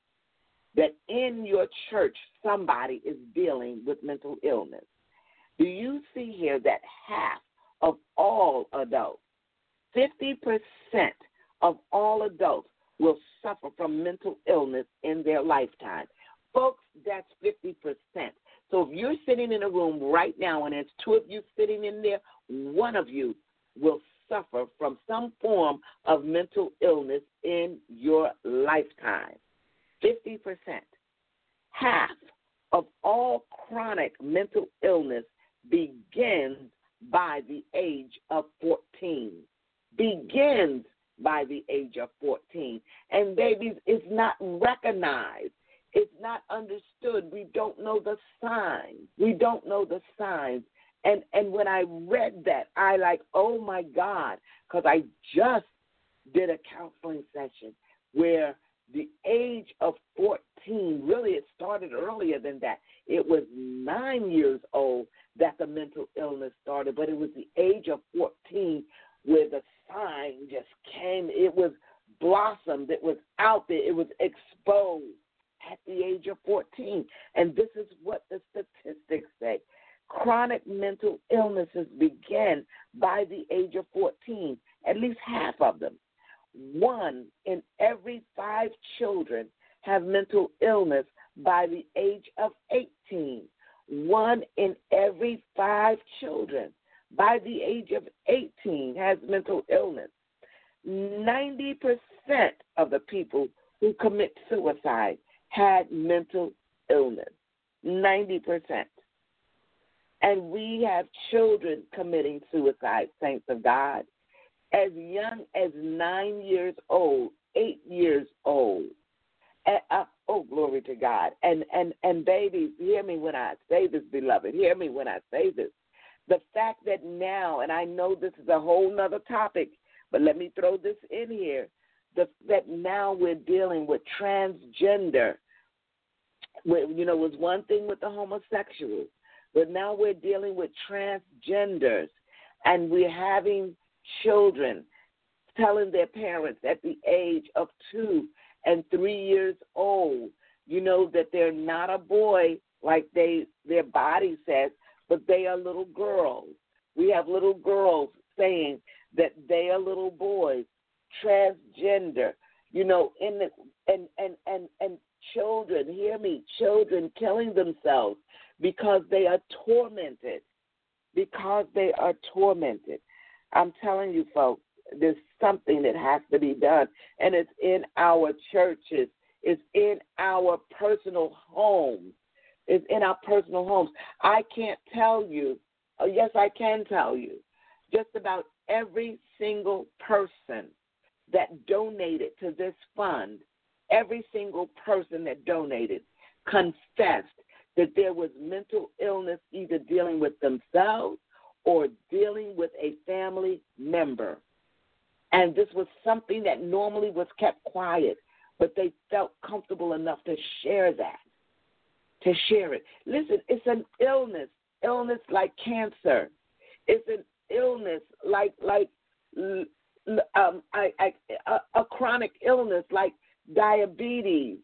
C: that in your church somebody is dealing with mental illness. Do you see here that half of all adults, 50% of all adults, will suffer from mental illness in their lifetime? Folks, that's 50%. So if you're sitting in a room right now and there's two of you sitting in there, one of you will suffer from some form of mental illness in your lifetime. 50%. Half of all chronic mental illness begins by the age of 14. Begins by the age of 14. And babies, it's not recognized it's not understood. We don't know the signs. We don't know the signs. And and when I read that, I like, oh my God, because I just did a counseling session where the age of 14, really it started earlier than that. It was nine years old that the mental illness started, but it was the age of 14 where the sign just came. It was blossomed. It was out there. It was exposed at the age of 14. And this is what the statistics say. Chronic mental illnesses begin by the age of 14, at least half of them. One in every five children have mental illness by the age of 18. One in every five children by the age of 18 has mental illness. 90% of the people who commit suicide had mental illness, 90%. And we have children committing suicide, saints of God, as young as nine years old, eight years old. And, uh, oh, glory to God. And and and babies, hear me when I say this, beloved. Hear me when I say this. The fact that now, and I know this is a whole nother topic, but let me throw this in here. The that now we're dealing with transgender. You know, was one thing with the homosexuals, but now we're dealing with transgenders, and we're having children telling their parents at the age of two and three years old, you know, that they're not a boy like they their body says, but they are little girls. We have little girls saying that they are little boys, transgender, you know, in the and and and and children, hear me, children killing themselves because they are tormented. Because they are tormented. I'm telling you folks, there's something that has to be done, and it's in our churches, it's in our personal homes, it's in our personal homes. I can't tell you, oh, yes, I can tell you, just about every single person that donated to this fund, every single person that donated confessed that there was mental illness either dealing with themselves or dealing with a family member. And this was something that normally was kept quiet, but they felt comfortable enough to share that, to share it. Listen, it's an illness, illness like cancer. It's an illness like like um, I, I, a, a chronic illness like diabetes.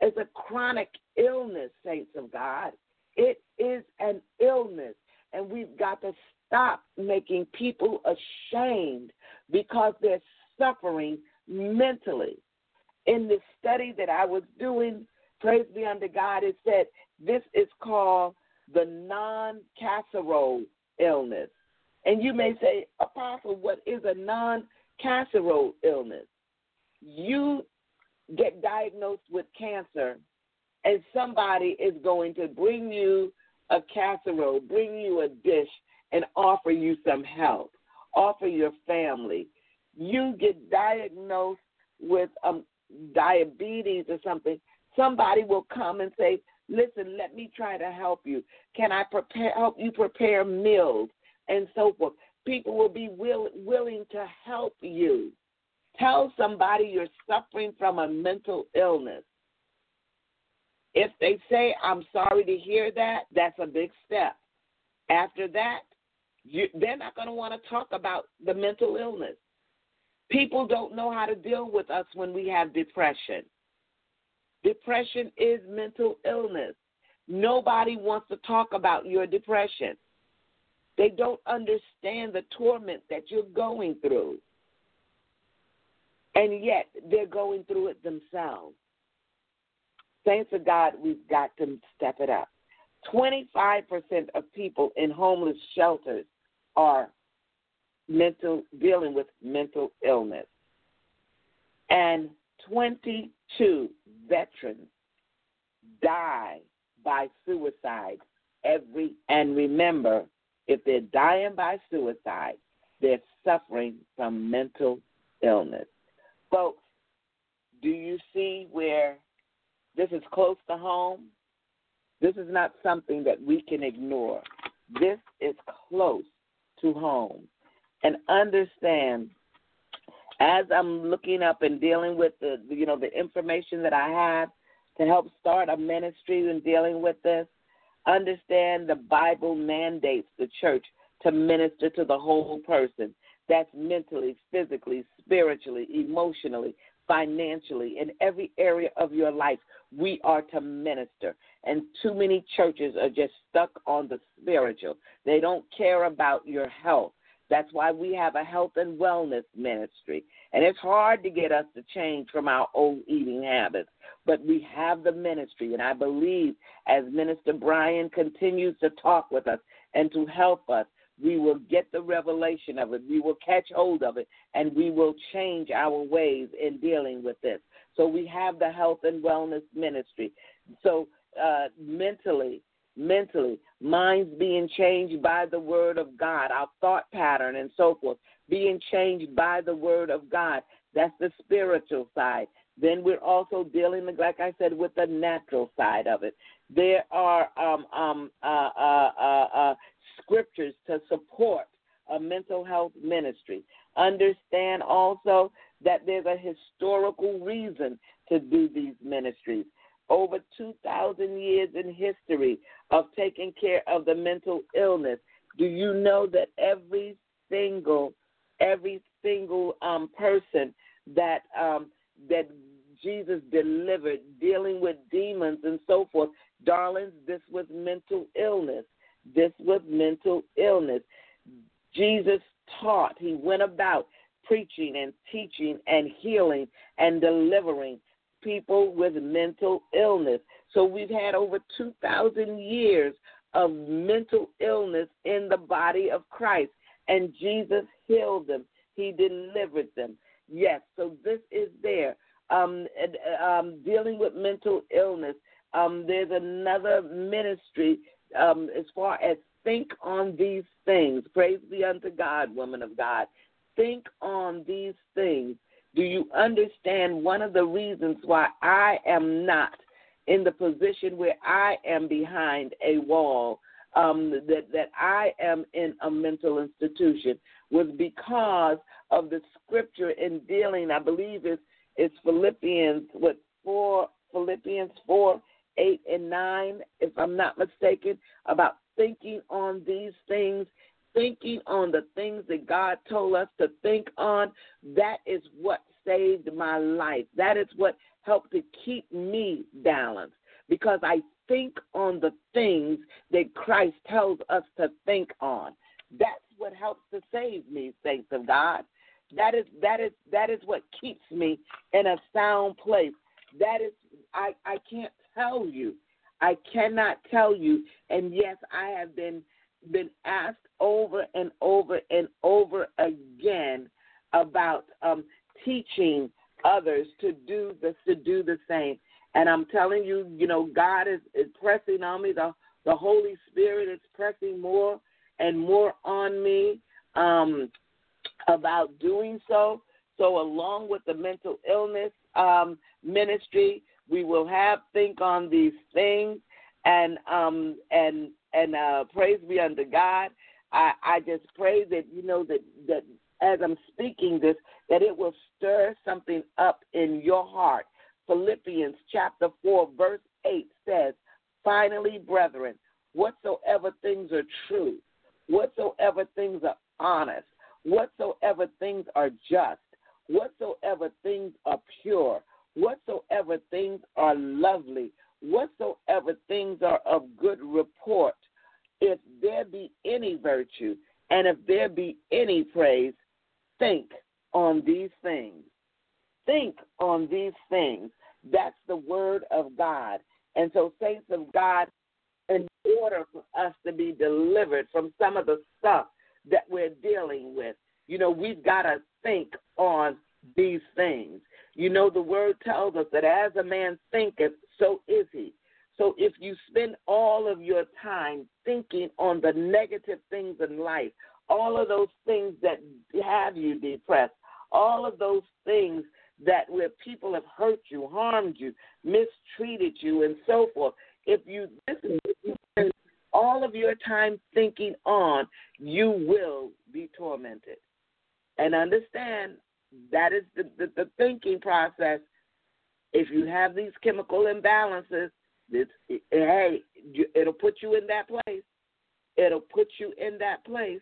C: It's a chronic illness, saints of God. It is an illness, and we've got to stop making people ashamed because they're suffering mentally. In the study that I was doing, praise be unto God, it said this is called the non casserole illness. And you may say, Apostle, what is a non casserole illness? You get diagnosed with cancer, and somebody is going to bring you a casserole, bring you a dish, and offer you some help, offer your family. You get diagnosed with um, diabetes or something, somebody will come and say, "Listen, let me try to help you. Can I prepare help you prepare meals and so forth?" People will be will, willing to help you. Tell somebody you're suffering from a mental illness. If they say, I'm sorry to hear that, that's a big step. After that, you, they're not going to want to talk about the mental illness. People don't know how to deal with us when we have depression. Depression is mental illness. Nobody wants to talk about your depression. They don't understand the torment that you're going through. And yet they're going through it themselves. Saints of God, we've got to step it up. 25% of people in homeless shelters are mental dealing with mental illness. And 22 veterans die by suicide every and remember if they're dying by suicide, they're suffering from mental illness. Folks, do you see where this is close to home? This is not something that we can ignore. This is close to home. And understand as I'm looking up and dealing with the you know the information that I have to help start a ministry and dealing with this, understand the Bible mandates the church to minister to the whole person. That's mentally, physically, spiritually, emotionally, financially, in every area of your life, we are to minister. And too many churches are just stuck on the spiritual. They don't care about your health. That's why we have a health and wellness ministry. And it's hard to get us to change from our old eating habits, but we have the ministry. And I believe as Minister Brian continues to talk with us and to help us, we will get the revelation of it. We will catch hold of it, and we will change our ways in dealing with this. So we have the health and wellness ministry. So uh, mentally, mentally, minds being changed by the word of God, our thought pattern and so forth, being changed by the word of God. That's the spiritual side. Then we're also dealing, like I said, with the natural side of it. There are um, um, uh, uh, uh, uh scriptures to support a mental health ministry. Understand also that there's a historical reason to do these ministries. Over 2,000 years in history of taking care of the mental illness. Do you know that every single, every single um, person that um, that Jesus delivered, dealing with demons and so forth, darlings, this was mental illness. This was mental illness. Jesus taught. He went about preaching and teaching and healing and delivering people with mental illness. So we've had over 2,000 years of mental illness in the body of Christ, and Jesus healed them. He delivered them. Yes, so this is there. Um, um, dealing with mental illness. Um, there's another ministry um, as far as think on these things. Praise be unto God, woman of God. Think on these things. Do you understand one of the reasons why I am not in the position where I am behind a wall, um, that, that I am in a mental institution, was because of the scripture in dealing, I believe it's, it's Philippians, what, 4, Philippians 4, 8, and 9, if I'm not mistaken, about thinking on these things, thinking on the things that God told us to think on, that is what saved my life. That is what helped to keep me balanced because I think on the things that Christ tells us to think on. That's what helps to save me, saints of God. That is that is that is what keeps me in a sound place. That is I I can't tell you I cannot tell you. And yes, I have been been asked over and over and over again about um, teaching others to do this to do the same. And I'm telling you, you know, God is, is pressing on me. The the Holy Spirit is pressing more and more on me um, about doing so. So, along with the mental illness um, ministry, we will have think on these things and um and and uh praise be unto God. I, I just pray that you know that that as I'm speaking this, that it will stir something up in your heart. Philippians chapter four, verse eight says, Finally, brethren, whatsoever things are true, whatsoever things are honest, whatsoever things are just, whatsoever things are pure, whatsoever things are lovely, whatsoever things are of good report, if there be any virtue, and if there be any praise, think on these things. Think on these things. That's the word of God. And so, saints of God, in order for us to be delivered from some of the stuff that we're dealing with, you know, we've got to think on these things. You know, the word tells us that as a man thinketh, so is he. So if you spend all of your time thinking on the negative things in life, all of those things that have you depressed, all of those things that where people have hurt you, harmed you, mistreated you, and so forth, if you listen, all of your time thinking on, you will be tormented. And understand that is the, the, the thinking process. If you have these chemical imbalances, it's, it, eh, hey, it'll put you in that place. It'll put you in that place.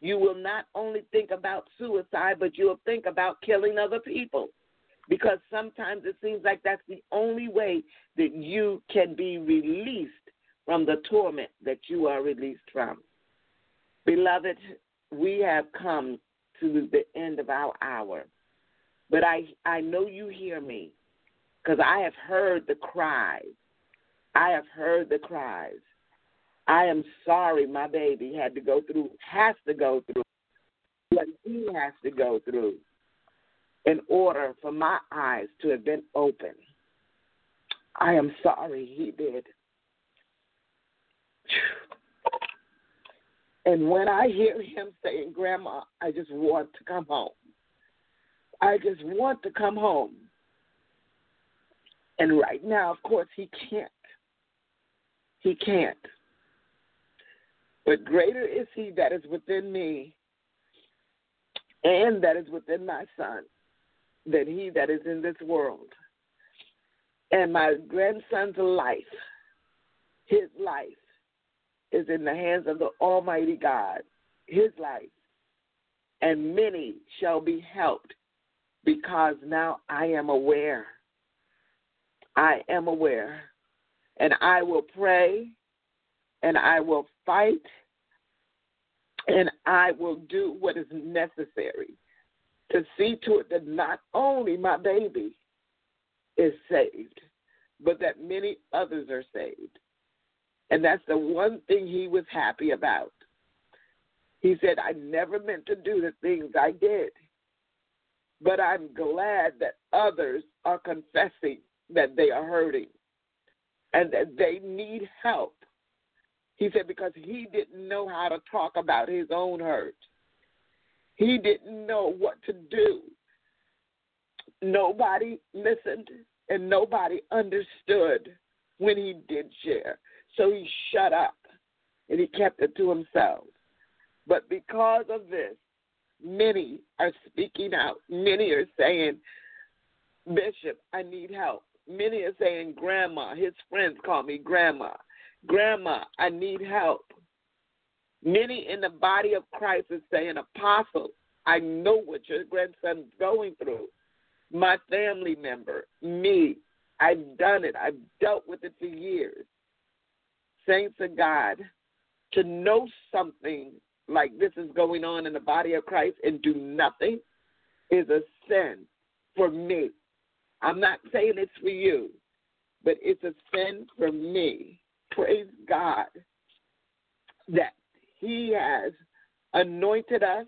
C: You will not only think about suicide, but you'll think about killing other people. Because sometimes it seems like that's the only way that you can be released from the torment that you are released from. Beloved, we have come to the end of our hour. But I, I know you hear me because I have heard the cries. I have heard the cries. I am sorry my baby had to go through, has to go through what he has to go through in order for my eyes to have been open. I am sorry he did. And when I hear him saying, Grandma, I just want to come home. I just want to come home. And right now, of course, he can't. He can't. But greater is he that is within me and that is within my son than he that is in this world. And my grandson's life, his life, is in the hands of the Almighty God, his life. And many shall be helped because now I am aware. I am aware. And I will pray and I will fight and I will do what is necessary to see to it that not only my baby is saved, but that many others are saved. And that's the one thing he was happy about. He said, I never meant to do the things I did, but I'm glad that others are confessing that they are hurting and that they need help. He said, because he didn't know how to talk about his own hurt. He didn't know what to do. Nobody listened and nobody understood when he did share. So he shut up and he kept it to himself. But because of this, many are speaking out. Many are saying, Bishop, I need help. Many are saying, Grandma, his friends call me Grandma. Grandma, I need help. Many in the body of Christ are saying, Apostle, I know what your grandson's going through. My family member, me, I've done it. I've dealt with it for years. Saints of God, to know something like this is going on in the body of Christ and do nothing is a sin for me. I'm not saying it's for you, but it's a sin for me. Praise God that He has anointed us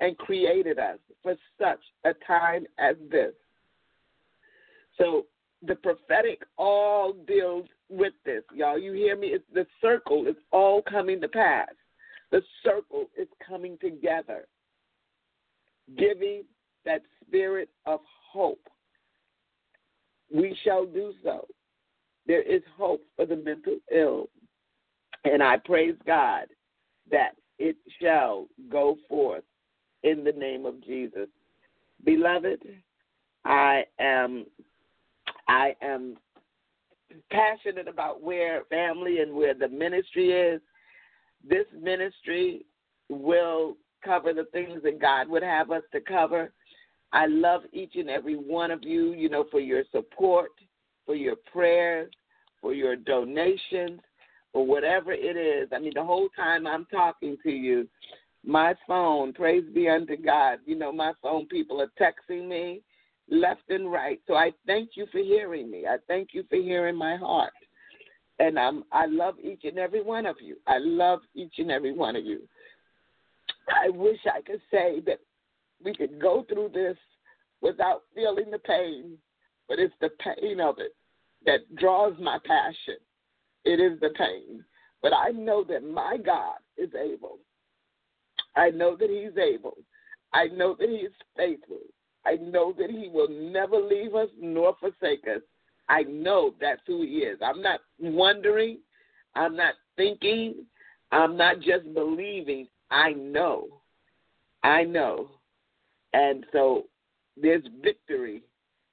C: and created us for such a time as this. So the prophetic all deals with this, y'all. You hear me? It's the circle is all coming to pass. The circle is coming together, giving that spirit of hope. We shall do so. There is hope for the mental ill. And I praise God that it shall go forth in the name of Jesus. Beloved, I am I am passionate about where family and where the ministry is. This ministry will cover the things that God would have us to cover. I love each and every one of you, you know, for your support, for your prayers, for your donations, for whatever it is. I mean, the whole time I'm talking to you, my phone, praise be unto God, you know, my phone people are texting me left and right. So I thank you for hearing me. I thank you for hearing my heart. And I'm, I love each and every one of you. I love each and every one of you. I wish I could say that we could go through this without feeling the pain, but it's the pain of it that draws my passion. It is the pain. But I know that my God is able. I know that He's able. I know that He is faithful. I know that He will never leave us nor forsake us. I know that's who He is. I'm not wondering. I'm not thinking. I'm not just believing. I know. I know. And so there's victory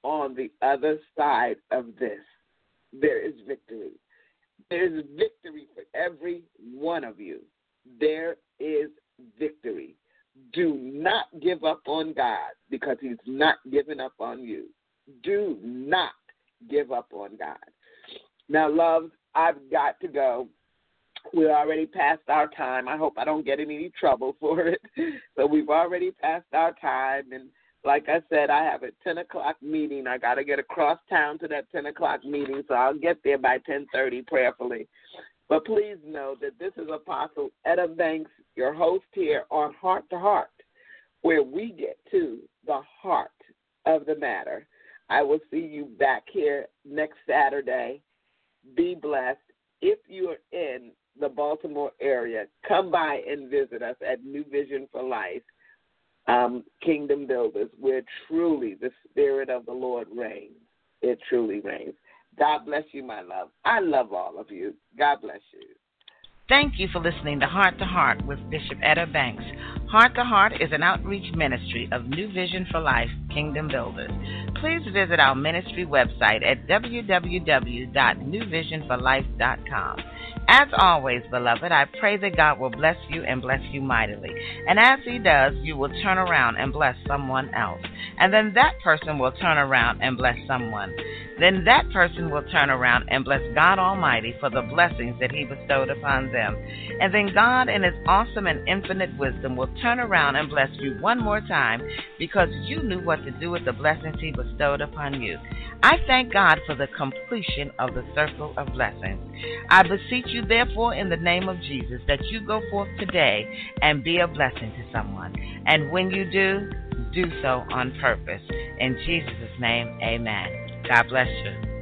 C: on the other side of this. There is victory. There's victory for every one of you. There is victory. Do not give up on God because He's not giving up on you. Do not give up on God. Now, love, I've got to go. We're already past our time. I hope I don't get in any trouble for it. But we've already passed our time. And like I said, I have a 10 o'clock meeting. I got to get across town to that 10 o'clock meeting, so I'll get there by 10:30 prayerfully. But please know that this is Apostle Etta Banks, your host here on Heart to Heart, where we get to the heart of the matter. I will see you back here next Saturday. Be blessed. If you are in the Baltimore area, come by and visit us at New Vision for Life, um, Kingdom Builders, where truly the Spirit of the Lord reigns.
D: It truly rains. God bless you, my love. I love all of you. God bless you.
C: Thank you for listening to Heart to Heart with Bishop Etta Banks. Heart to Heart is an outreach ministry of New Vision for Life Kingdom Builders. Please visit our ministry website at www.newvisionforlife.com. As always, beloved, I pray that God will bless you and bless you mightily. And as He does, you will turn around and bless someone else. And then that person will turn around and bless someone. Then that person will turn around and bless God Almighty for the blessings that He bestowed upon them. And then God, in His awesome and infinite wisdom, will turn around and bless you one more time because you knew what to do with the blessings He bestowed upon you. I thank God for the completion of the circle of blessings. I beseech you, therefore, in the name of Jesus, that you go forth today and be a blessing to someone. And when you do, do so on purpose. In Jesus' name, amen. God bless you.